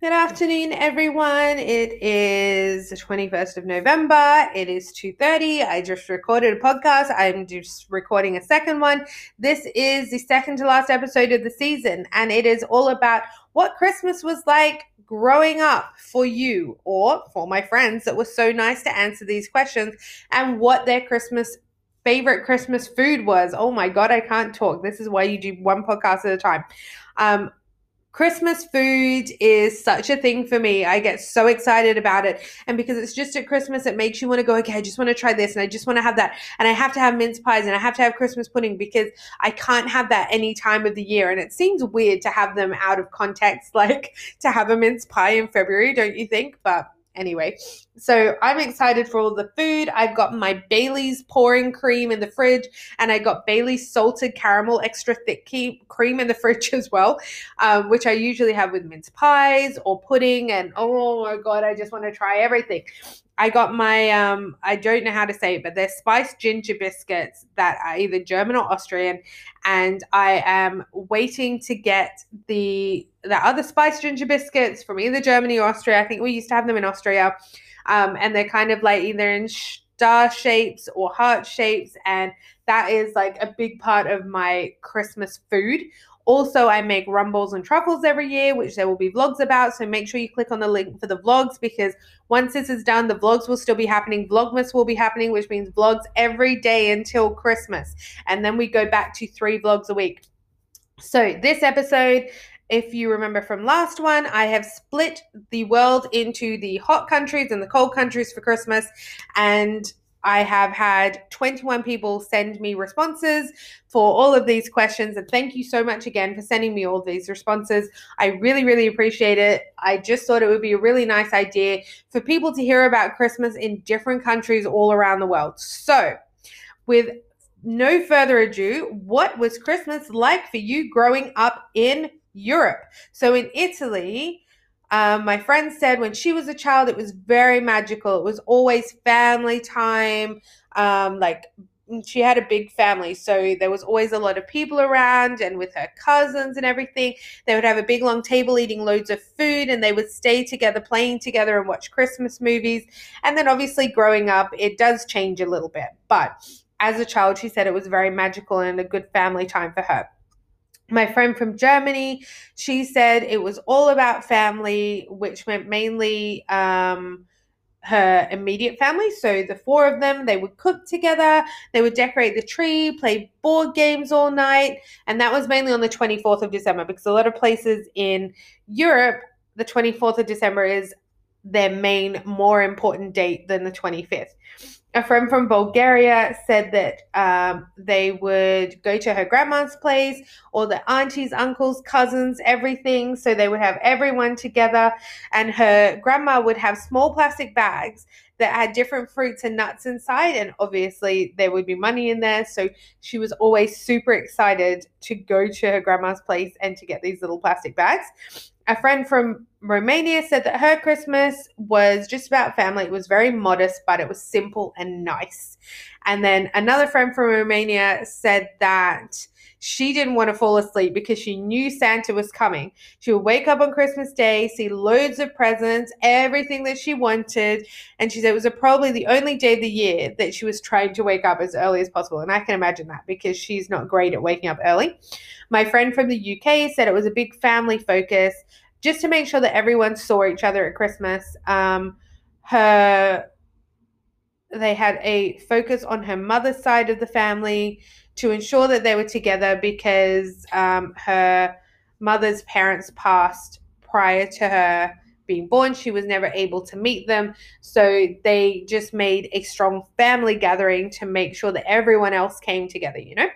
Good afternoon, everyone. It is the 21st of November. It is 2.30. I just recorded a podcast. I'm just recording a second one. This is the second to last episode of the season, and it is all about what Christmas was like growing up for you or for my friends that were so nice to answer these questions and what their Christmas favorite Christmas food was. Oh my God, I can't talk. This is why you do one podcast at a time. Um, Christmas food is such a thing for me. I get so excited about it. And because it's just at Christmas, it makes you want to go, okay, I just want to try this and I just want to have that. And I have to have mince pies and I have to have Christmas pudding because I can't have that any time of the year. And it seems weird to have them out of context, like to have a mince pie in February, don't you think? But anyway. So I'm excited for all the food. I've got my Bailey's pouring cream in the fridge, and I got Bailey's salted caramel extra thick cream in the fridge as well, um, which I usually have with mince pies or pudding. And oh my god, I just want to try everything. I got my um I don't know how to say it, but they're spiced ginger biscuits that are either German or Austrian, and I am waiting to get the the other spiced ginger biscuits from either Germany or Austria. I think we used to have them in Austria, um, and they're kind of like either in star shapes or heart shapes, and that is like a big part of my Christmas food. Also, I make rum balls and truffles every year, which there will be vlogs about. So make sure you click on the link for the vlogs because once this is done, the vlogs will still be happening. Vlogmas will be happening, which means vlogs every day until Christmas. And then we go back to three vlogs a week. So this episode if you remember from last one, I have split the world into the hot countries and the cold countries for Christmas. And I have had 21 people send me responses for all of these questions. And thank you so much again for sending me all these responses. I really, really appreciate it. I just thought it would be a really nice idea for people to hear about Christmas in different countries all around the world. So, with no further ado, what was Christmas like for you growing up in Europe? So, in Italy, um, my friend said when she was a child, it was very magical. It was always family time. Um, like she had a big family, so there was always a lot of people around, and with her cousins and everything, they would have a big long table eating loads of food, and they would stay together, playing together, and watch Christmas movies. And then, obviously, growing up, it does change a little bit, but as a child, she said it was very magical and a good family time for her my friend from Germany, she said it was all about family, which meant mainly um, her immediate family. So the four of them, they would cook together, they would decorate the tree, play board games all night. And that was mainly on the 24th of December because a lot of places in Europe, the 24th of December is their main, more important date than the 25th a friend from Bulgaria said that um, they would go to her grandma's place, all the aunties, uncles, cousins, everything. So they would have everyone together, and her grandma would have small plastic bags that had different fruits and nuts inside. And obviously, there would be money in there. So she was always super excited to go to her grandma's place and to get these little plastic bags a friend from Romania said that her Christmas was just about family. It was very modest, but it was simple and nice. And then another friend from Romania said that she didn't want to fall asleep because she knew Santa was coming. She would wake up on Christmas Day, see loads of presents, everything that she wanted. And she said it was probably the only day of the year that she was trying to wake up as early as possible. And I can imagine that because she's not great at waking up early. My friend from the UK said it was a big family focus just to make sure that everyone saw each other at Christmas. Um, her they had a focus on her mother's side of the family to ensure that they were together because um, her mother's parents passed prior to her being born. She was never able to meet them. So they just made a strong family gathering to make sure that everyone else came together, you know?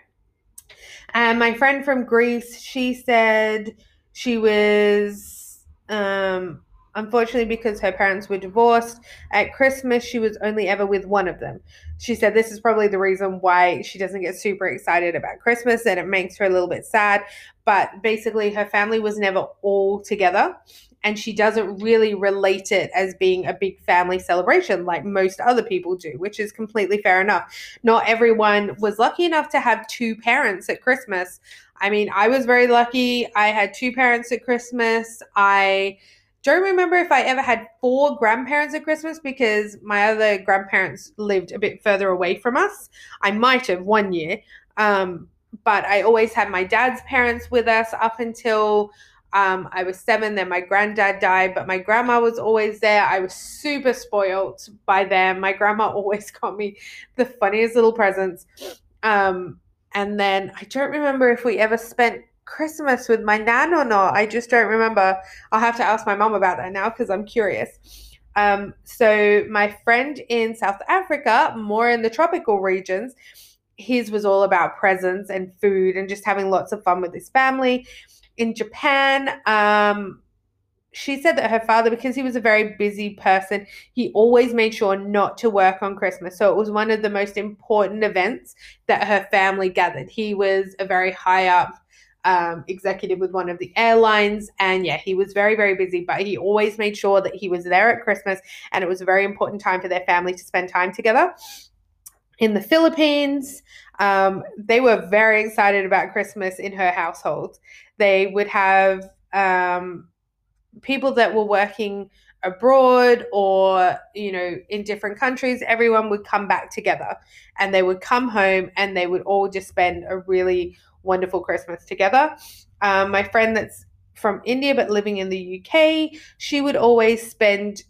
And my friend from Greece, she said she was, um, unfortunately, because her parents were divorced, at Christmas, she was only ever with one of them. She said this is probably the reason why she doesn't get super excited about Christmas and it makes her a little bit sad. But basically, her family was never all together and she doesn't really relate it as being a big family celebration like most other people do, which is completely fair enough. Not everyone was lucky enough to have two parents at Christmas. I mean, I was very lucky. I had two parents at Christmas. I don't remember if I ever had four grandparents at Christmas because my other grandparents lived a bit further away from us. I might have one year, um, but I always had my dad's parents with us up until um, I was seven. Then my granddad died, but my grandma was always there. I was super spoiled by them. My grandma always got me the funniest little presents. Um, and then I don't remember if we ever spent Christmas with my nan or not. I just don't remember. I'll have to ask my mom about that now because I'm curious. Um, so my friend in South Africa, more in the tropical regions, his was all about presents and food and just having lots of fun with his family. In Japan, um, she said that her father, because he was a very busy person, he always made sure not to work on Christmas. So it was one of the most important events that her family gathered. He was a very high up um, executive with one of the airlines. And yeah, he was very, very busy, but he always made sure that he was there at Christmas. And it was a very important time for their family to spend time together. In the Philippines, um, they were very excited about Christmas in her household. They would have um, people that were working abroad or you know in different countries everyone would come back together and they would come home and they would all just spend a really wonderful christmas together. Um, my friend that's from india but living in the uk she would always spend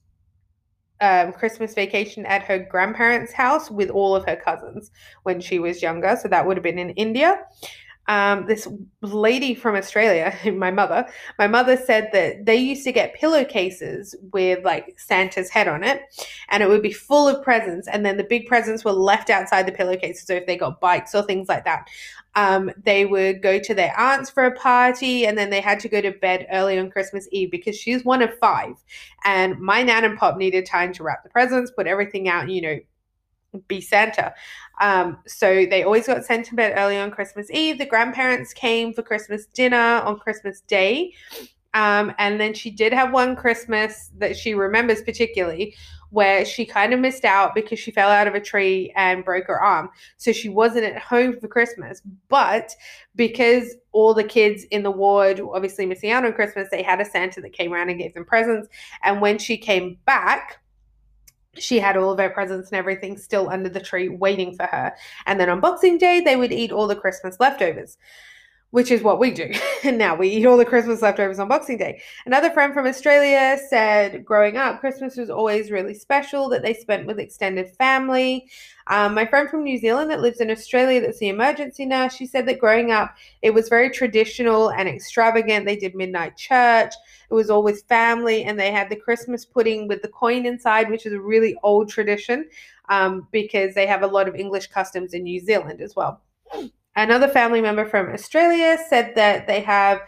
um, christmas vacation at her grandparents house with all of her cousins when she was younger. So that would have been in india um, this lady from Australia, my mother, my mother said that they used to get pillowcases with like Santa's head on it, and it would be full of presents, and then the big presents were left outside the pillowcases. So if they got bikes or things like that, um, they would go to their aunt's for a party, and then they had to go to bed early on Christmas Eve because she's one of five, and my nan and pop needed time to wrap the presents, put everything out, you know, be Santa. Um, so they always got sent to bed early on Christmas Eve. The grandparents came for Christmas dinner on Christmas Day. Um, and then she did have one Christmas that she remembers particularly where she kind of missed out because she fell out of a tree and broke her arm. So she wasn't at home for Christmas. But because all the kids in the ward obviously missing out on Christmas, they had a Santa that came around and gave them presents. And when she came back, she had all of her presents and everything still under the tree waiting for her. And then on Boxing Day, they would eat all the Christmas leftovers which is what we do. and now we eat all the Christmas leftovers on Boxing Day. Another friend from Australia said growing up, Christmas was always really special that they spent with extended family. Um, my friend from New Zealand that lives in Australia, that's the emergency nurse, she said that growing up, it was very traditional and extravagant. They did midnight church, it was all with family, and they had the Christmas pudding with the coin inside, which is a really old tradition um, because they have a lot of English customs in New Zealand as well. Another family member from Australia said that they have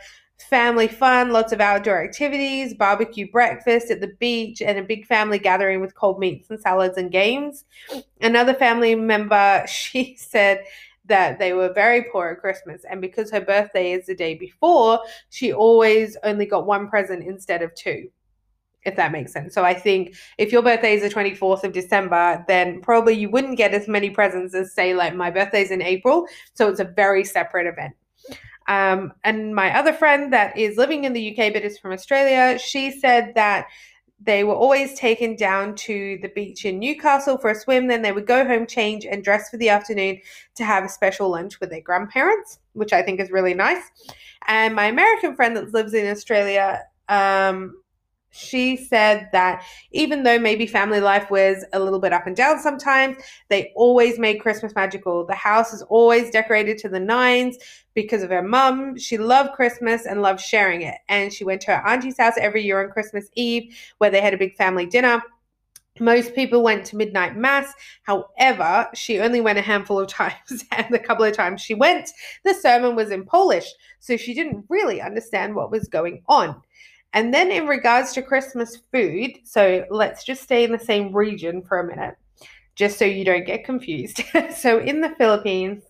family fun, lots of outdoor activities, barbecue breakfast at the beach, and a big family gathering with cold meats and salads and games. Another family member, she said that they were very poor at Christmas, and because her birthday is the day before, she always only got one present instead of two if that makes sense. So I think if your birthday is the 24th of December, then probably you wouldn't get as many presents as, say, like my birthday's in April. So it's a very separate event. Um, and my other friend that is living in the UK but is from Australia, she said that they were always taken down to the beach in Newcastle for a swim. Then they would go home, change, and dress for the afternoon to have a special lunch with their grandparents, which I think is really nice. And my American friend that lives in Australia, um, she said that even though maybe family life was a little bit up and down sometimes, they always made Christmas magical. The house is always decorated to the nines because of her mum. She loved Christmas and loved sharing it. And she went to her auntie's house every year on Christmas Eve where they had a big family dinner. Most people went to midnight mass. However, she only went a handful of times, and the couple of times she went, the sermon was in Polish, so she didn't really understand what was going on. And then in regards to Christmas food, so let's just stay in the same region for a minute, just so you don't get confused. so in the Philippines,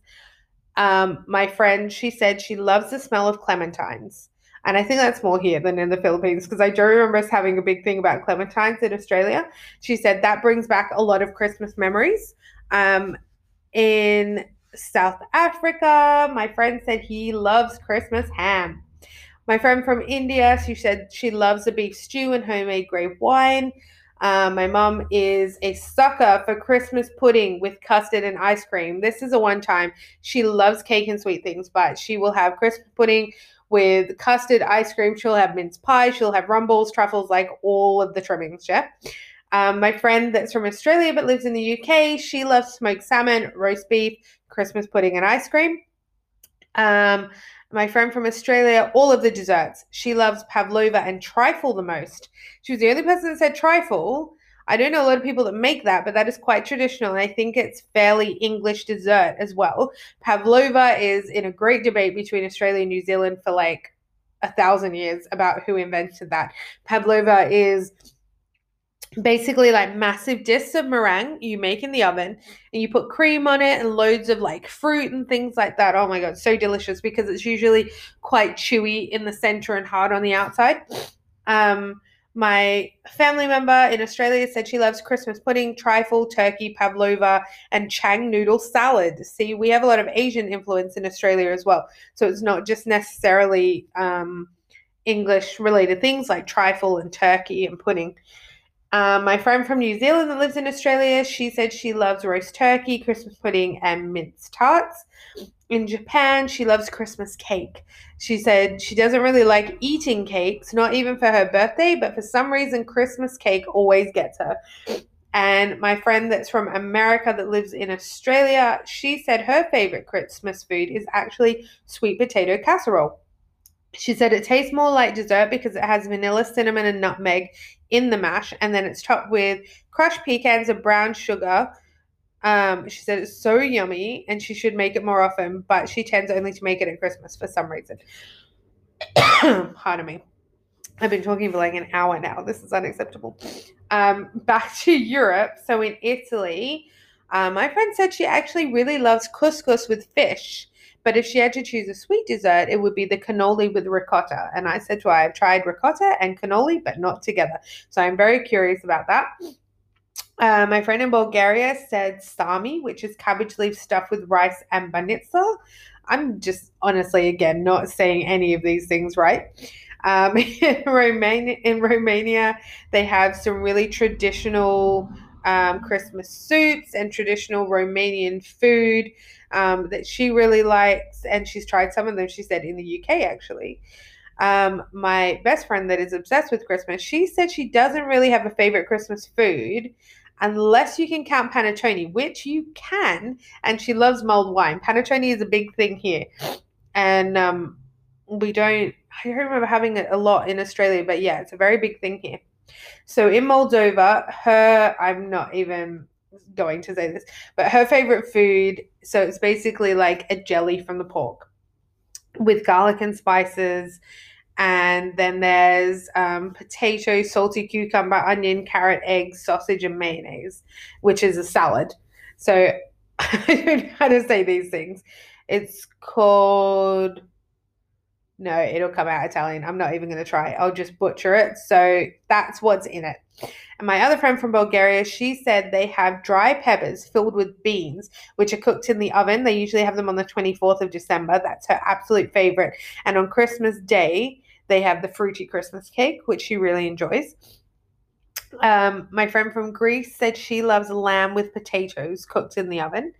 um, my friend, she said she loves the smell of clementines. And I think that's more here than in the Philippines because I do remember us having a big thing about clementines in Australia. She said that brings back a lot of Christmas memories. Um, in South Africa, my friend said he loves Christmas ham My friend from India, she said she loves a beef stew and homemade grape wine. Uh, my mom is a sucker for Christmas pudding with custard and ice cream. This is a one time. She loves cake and sweet things, but she will have Christmas pudding with custard, ice cream. She'll have mince pie. She'll have rum balls, truffles, like all of the trimmings, yeah? Um, my friend that's from Australia but lives in the UK, she loves smoked salmon, roast beef, Christmas pudding, and ice cream. Um, my friend from Australia, all of the desserts. She loves pavlova and trifle the most. She was the only person that said trifle. I don't know a lot of people that make that, but that is quite traditional. And I think it's fairly English dessert as well. Pavlova is in a great debate between Australia and New Zealand for like a thousand years about who invented that. Pavlova is basically like massive discs of meringue you make in the oven and you put cream on it and loads of like fruit and things like that. Oh my god, so delicious because it's usually quite chewy in the center and hard on the outside. Um my family member in Australia said she loves Christmas pudding, trifle, turkey, pavlova, and chang noodle salad. See, we have a lot of Asian influence in Australia as well. So it's not just necessarily um, English related things like trifle and turkey and pudding. Um, my friend from New Zealand that lives in Australia, she said she loves roast turkey, Christmas pudding, and mince tarts. In Japan, she loves Christmas cake. She said she doesn't really like eating cakes, not even for her birthday, but for some reason, Christmas cake always gets her. And my friend that's from America that lives in Australia, she said her favorite Christmas food is actually sweet potato casserole. She said it tastes more like dessert because it has vanilla, cinnamon, and nutmeg in the mash, and then it's topped with crushed pecans and brown sugar. Um, she said it's so yummy, and she should make it more often, but she tends only to make it at Christmas for some reason. Pardon me. I've been talking for like an hour now. This is unacceptable. Um, back to Europe. So in Italy, uh, my friend said she actually really loves couscous with fish. But if she had to choose a sweet dessert, it would be the cannoli with ricotta. And I said to her, I've tried ricotta and cannoli, but not together. So I'm very curious about that. Uh, my friend in Bulgaria said sarmi, which is cabbage leaf stuffed with rice and banitsa. I'm just honestly, again, not saying any of these things right. Um, in, Romania, in Romania, they have some really traditional um, Christmas soups and traditional Romanian food um, that she really likes, and she's tried some of them. She said in the UK actually. Um, my best friend that is obsessed with Christmas, she said she doesn't really have a favorite Christmas food unless you can count panettone, which you can, and she loves mulled wine. Panettone is a big thing here, and um, we don't. I don't remember having it a lot in Australia, but yeah, it's a very big thing here. So in Moldova, her I'm not even going to say this, but her favorite food, so it's basically like a jelly from the pork with garlic and spices. And then there's um, potato, salty cucumber, onion, carrot, eggs, sausage, and mayonnaise, which is a salad. So I don't know how to say these things. It's called no, it'll come out Italian. I'm not even going to try. I'll just butcher it. So that's what's in it. And my other friend from Bulgaria, she said they have dry peppers filled with beans, which are cooked in the oven. They usually have them on the 24th of December. That's her absolute favorite. And on Christmas Day, they have the fruity Christmas cake, which she really enjoys. Um, my friend from Greece said she loves lamb with potatoes cooked in the oven.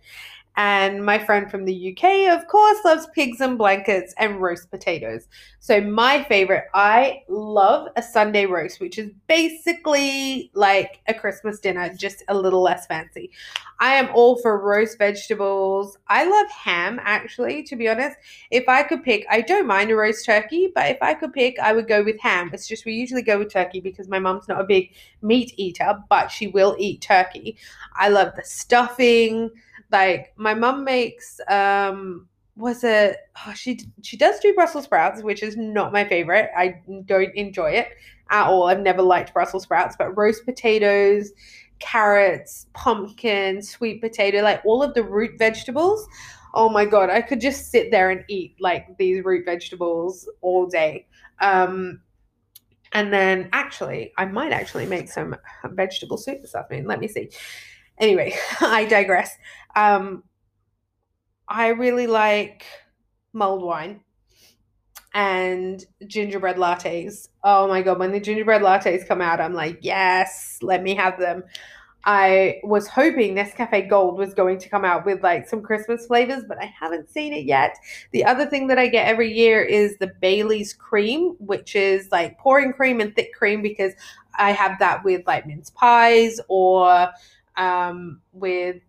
And my friend from the UK, of course, loves pigs and blankets and roast potatoes. So, my favorite, I love a Sunday roast, which is basically like a Christmas dinner, just a little less fancy. I am all for roast vegetables. I love ham, actually, to be honest. If I could pick, I don't mind a roast turkey, but if I could pick, I would go with ham. It's just we usually go with turkey because my mom's not a big meat eater, but she will eat turkey. I love the stuffing like my mom makes um was it oh, she she does do Brussels sprouts, which is not my favorite. I don't enjoy it at all. I've never liked Brussels sprouts, but roast potatoes, carrots, pumpkin, sweet potato, like all of the root vegetables. Oh my god, I could just sit there and eat like these root vegetables all day. Um and then actually, I might actually make some vegetable soup this afternoon. Let me see. Anyway, I digress. Um, I really like mulled wine. and gingerbread lattes. Oh my god, when the gingerbread lattes come out, I'm like, yes, let me have them. I was hoping Nescafe Gold was going to come out with like some Christmas flavors, but I haven't seen it yet. The other thing that I get every year is the Bailey's cream, which is like pouring cream and thick cream because I have that with like mince pies or um, with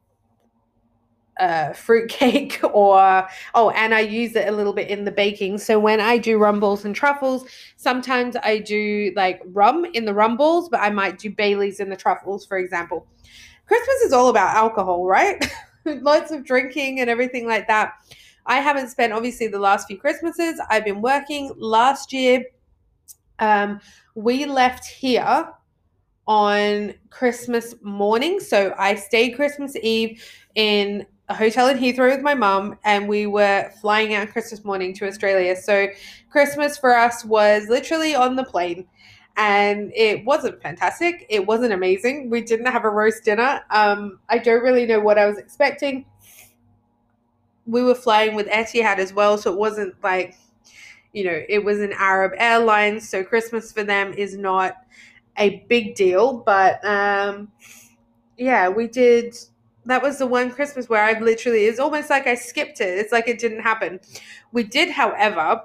uh, fruit cake or oh and i use it a little bit in the baking. So when i do rum balls and truffles sometimes i do like rum in the rum balls but i might do baileys in the truffles for example. Christmas is all about alcohol right? Lots of drinking and everything like that. I haven't spent obviously the last few christmases. I've been working. Last year um, we left here on christmas morning so i stayed christmas eve in a hotel in Heathrow with my mum, and we were flying out Christmas morning to Australia. So Christmas for us was literally on the plane. And it wasn't fantastic. It wasn't amazing. We didn't have a roast dinner. Um, I don't really know what I was expecting. We were flying with Etihad as well, so it wasn't like, you know, it was an Arab airline. so Christmas for them is not a big deal. But um, yeah, we did that was the one Christmas where I've literally, it's almost like I skipped it. It's like it didn't happen. We did, however,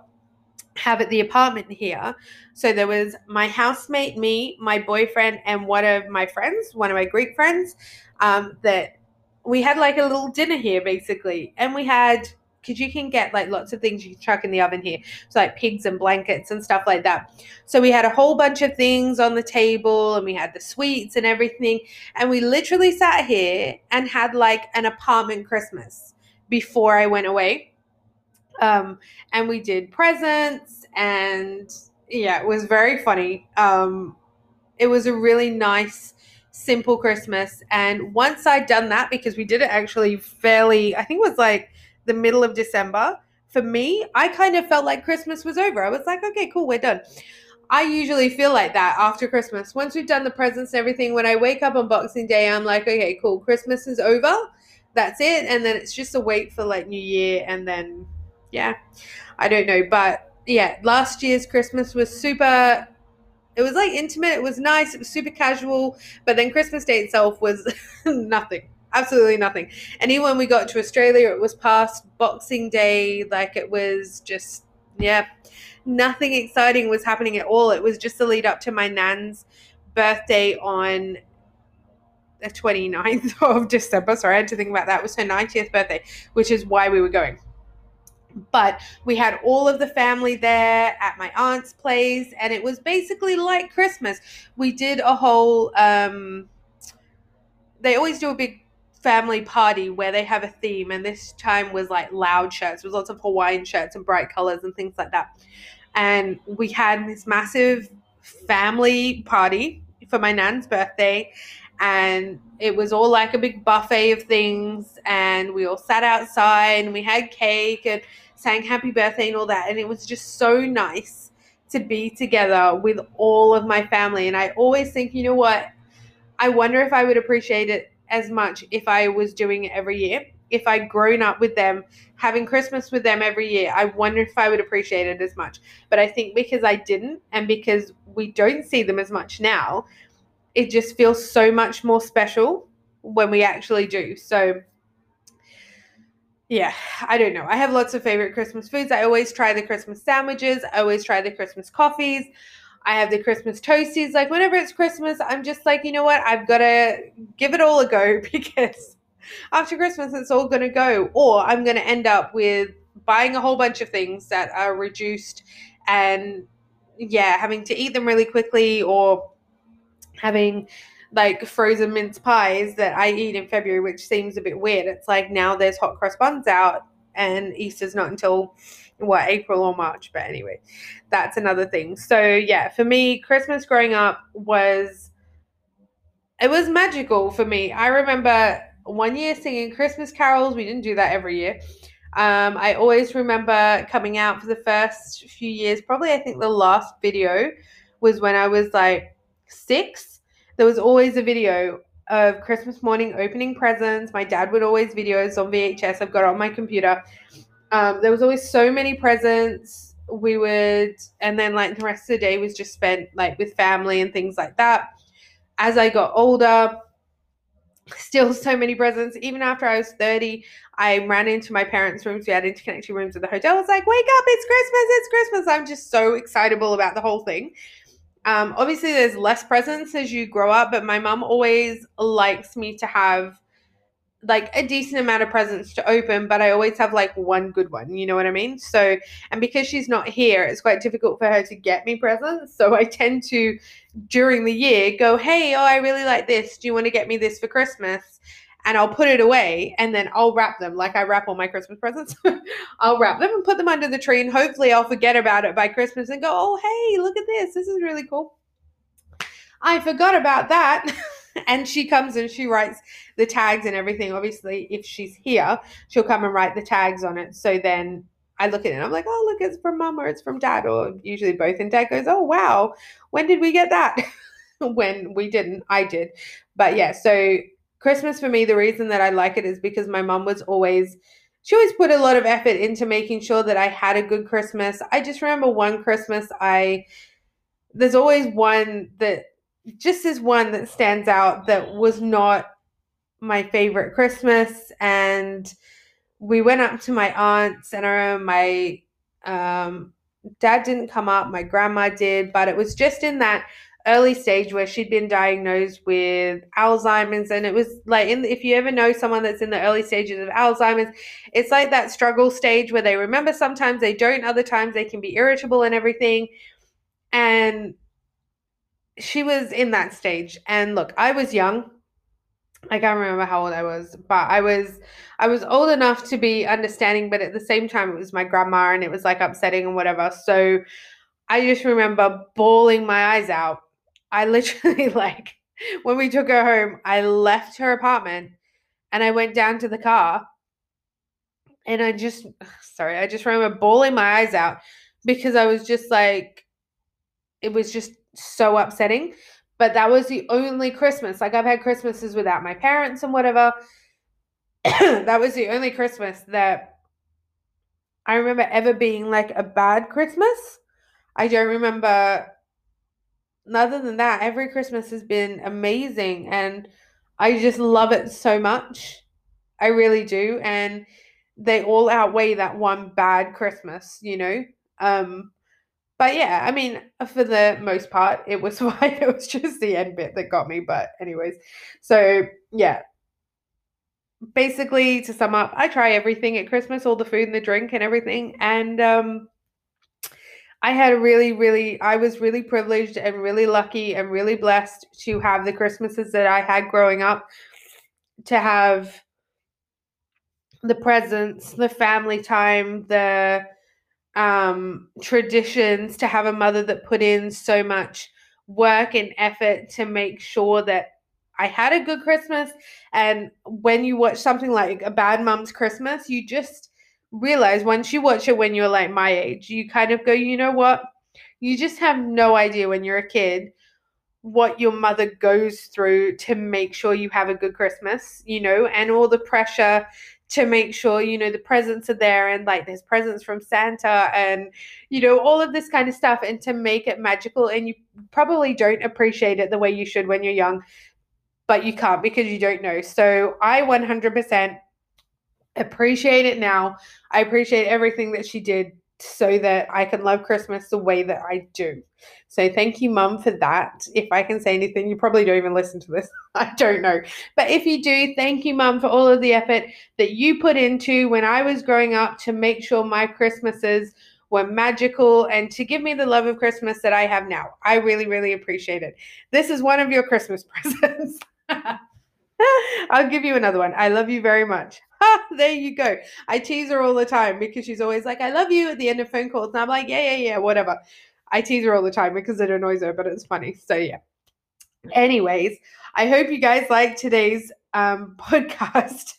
have at the apartment here. So there was my housemate, me, my boyfriend, and one of my friends, one of my Greek friends, um, that we had like a little dinner here basically. And we had because you can get like lots of things you chuck in the oven here. So like pigs and blankets and stuff like that. So we had a whole bunch of things on the table and we had the sweets and everything. And we literally sat here and had like an apartment Christmas before I went away. Um, and we did presents and yeah, it was very funny. Um, it was a really nice simple Christmas. And once I'd done that, because we did it actually fairly, I think it was like the middle of December, for me, I kind of felt like Christmas was over. I was like, okay, cool, we're done. I usually feel like that after Christmas. Once we've done the presents and everything, when I wake up on Boxing Day, I'm like, okay, cool, Christmas is over. That's it. And then it's just a wait for like New Year. And then, yeah, I don't know. But yeah, last year's Christmas was super. It was like intimate. It was nice. It was super casual. But then Christmas Day itself was nothing absolutely nothing. And even when we got to Australia, it was past Boxing Day. Like it was just, yeah, nothing exciting was happening at all. It was just the lead up to my nan's birthday on the 29th of December. Sorry, I had to think about that. It was her 90th birthday, which is why we were going. But we had all of the family there at my aunt's place, and it was basically like Christmas. We did a whole, um, they always do a big family party where they have a theme, and this time was like loud shirts. with lots of Hawaiian shirts and bright colors and things like that. And we had this massive family party for my nan's birthday, and it was all like a big buffet of things. And we all sat outside, and we had cake and sang happy birthday and all that. And it was just so nice to be together with all of my family. And I always think, you know what? I wonder if I would appreciate it as much if I was doing it every year. If I'd grown up with them, having Christmas with them every year, I wonder if I would appreciate it as much. But I think because I didn't and because we don't see them as much now, it just feels so much more special when we actually do. So, yeah, I don't know. I have lots of favorite Christmas foods. I always try the Christmas sandwiches, I always try the Christmas coffees. I have the Christmas toasties. Like whenever it's Christmas, I'm just like, you know what? I've got to give it all a go because after Christmas, it's all going to go. Or I'm going to end up with buying a whole bunch of things that are reduced and, yeah, having to eat them really quickly or having like frozen mince pies that I eat in February, which seems a bit weird. It's like now there's hot cross buns out and Easter's not until what April or March, but anyway, that's another thing. So yeah, for me, Christmas growing up was it was magical for me. I remember one year singing Christmas carols. We didn't do that every year. Um, I always remember coming out for the first few years. Probably, I think the last video was when I was like six. There was always a video of Christmas morning opening presents. My dad would always videos on VHS. I've got on my computer. Um, there was always so many presents. we would, and then like the rest of the day was just spent like with family and things like that. As I got older, still so many presents. Even after I was 30, I ran into my parents' rooms. We had interconnection rooms at the hotel. I was like, wake up, it's Christmas, it's Christmas. I'm just so excitable about the whole thing. Um, obviously, there's less presents as you grow up, but my mom always likes me to have like a decent amount of presents to open, but I always have like one good one. You know what I mean? So, and because she's not here, it's quite difficult for her to get me presents. So I tend to, during the year, go, Hey, oh, I really like this. Do you want to get me this for Christmas? And I'll put it away and then I'll wrap them like I wrap all my Christmas presents. I'll wrap them and put them under the tree, and hopefully I'll forget about it by Christmas and go, Oh, hey, look at this. This is really cool. I forgot about that. and she comes and she writes the tags and everything. Obviously, if she's here, she'll come and write the tags on it. So then I look at it and I'm like, oh, look, it's from mom or it's from dad, or usually both. And dad goes, oh, wow, when did we get that? when we didn't, I did. But yeah, so Christmas for me, the reason that I like it is because my mom was always. She always put a lot of effort into making sure that I had a good Christmas. I just remember one Christmas I there's always one that just as one that stands out that was not my favorite Christmas. And we went up to my aunt's, and I my um, dad didn't come up, my grandma did, but it was just in that early stage where she'd been diagnosed with Alzheimer's and it was like in if you ever know someone that's in the early stages of Alzheimer's it's like that struggle stage where they remember sometimes they don't other times they can be irritable and everything and she was in that stage. And look i was young. I can't remember how old i was but i was i was old enough to be understanding but at the same time it was my grandma and it was like upsetting and whatever. So i just remember bawling my eyes out. I literally like when we took her home i left her apartment and i went down to the car and i just sorry i just remember bawling my eyes out because i was just like it was just so upsetting. But that was the only Christmas. Like I've had Christmases without my parents and whatever. that was the only Christmas that I remember ever being like a bad Christmas. I don't remember other than that, every Christmas has been amazing and I just love it so much. I really do. And they all outweigh that one bad Christmas, you know? Um but yeah, I mean, for the most part, it was fine. It was just the end bit that got me. But, anyways, so yeah. Basically, to sum up, I try everything at Christmas, all the food and the drink and everything. And um, I had a really, really, I was really privileged and really lucky and really blessed to have the Christmases that I had growing up, to have the presents, the family time, the um, traditions to have a mother that put in so much work and effort to make sure that I had a good Christmas. And when you watch something like A Bad Mum's Christmas, you just realize once you watch it when you're like my age, you kind of go, you know what? You just have no idea when you're a kid what your mother goes through to make sure you have a good Christmas, you know, and all the pressure to make sure you know the presents are there and like there's presents from Santa and you know all of this kind of stuff and to make it magical. And you probably don't appreciate it the way you should when you're young but you can't because you don't know. So I 100% appreciate it now. I appreciate everything that she did so that I can love Christmas the way that I do. So thank you, Mum, for that. If I can say anything, you probably don't even listen to this. I don't know. But if you do, thank you, Mum, for all of the effort that you put into when I was growing up to make sure my Christmases were magical and to give me the love of Christmas that I have now. I really, really appreciate it. This is one of your Christmas presents. I'll give you another one. I love you very much. there you go. I tease her all the time because she's always like, I love you at the end of phone calls. And I'm like, yeah, yeah, yeah, whatever. I tease her all the time because it annoys her, but it's funny. So, yeah. Anyways, I hope you guys like today's um, podcast.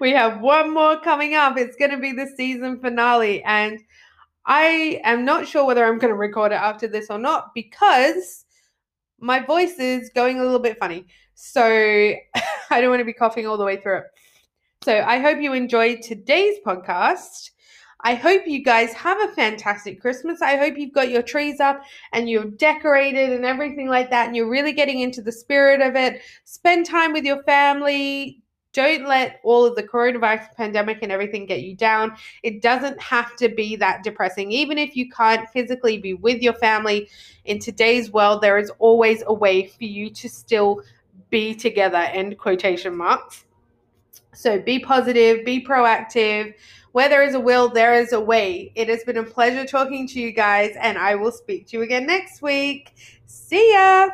we have one more coming up. It's going to be the season finale. And I am not sure whether I'm going to record it after this or not because my voice is going a little bit funny. So I don't want to be coughing all the way through it. So I hope you enjoyed today's podcast. I hope you guys have a fantastic Christmas. I hope you've got your trees up and you're decorated and everything like that, and you're really getting into the spirit of it. Spend time with your family. Don't let all of the coronavirus pandemic and everything get you down. It doesn't have to be that depressing. Even if you can't physically be with your family in today's world, there is always a way for you to still be together. End quotation marks. So be positive, be proactive. Where there is a will, there is a way. It has been a pleasure talking to you guys, and I will speak to you again next week. See ya.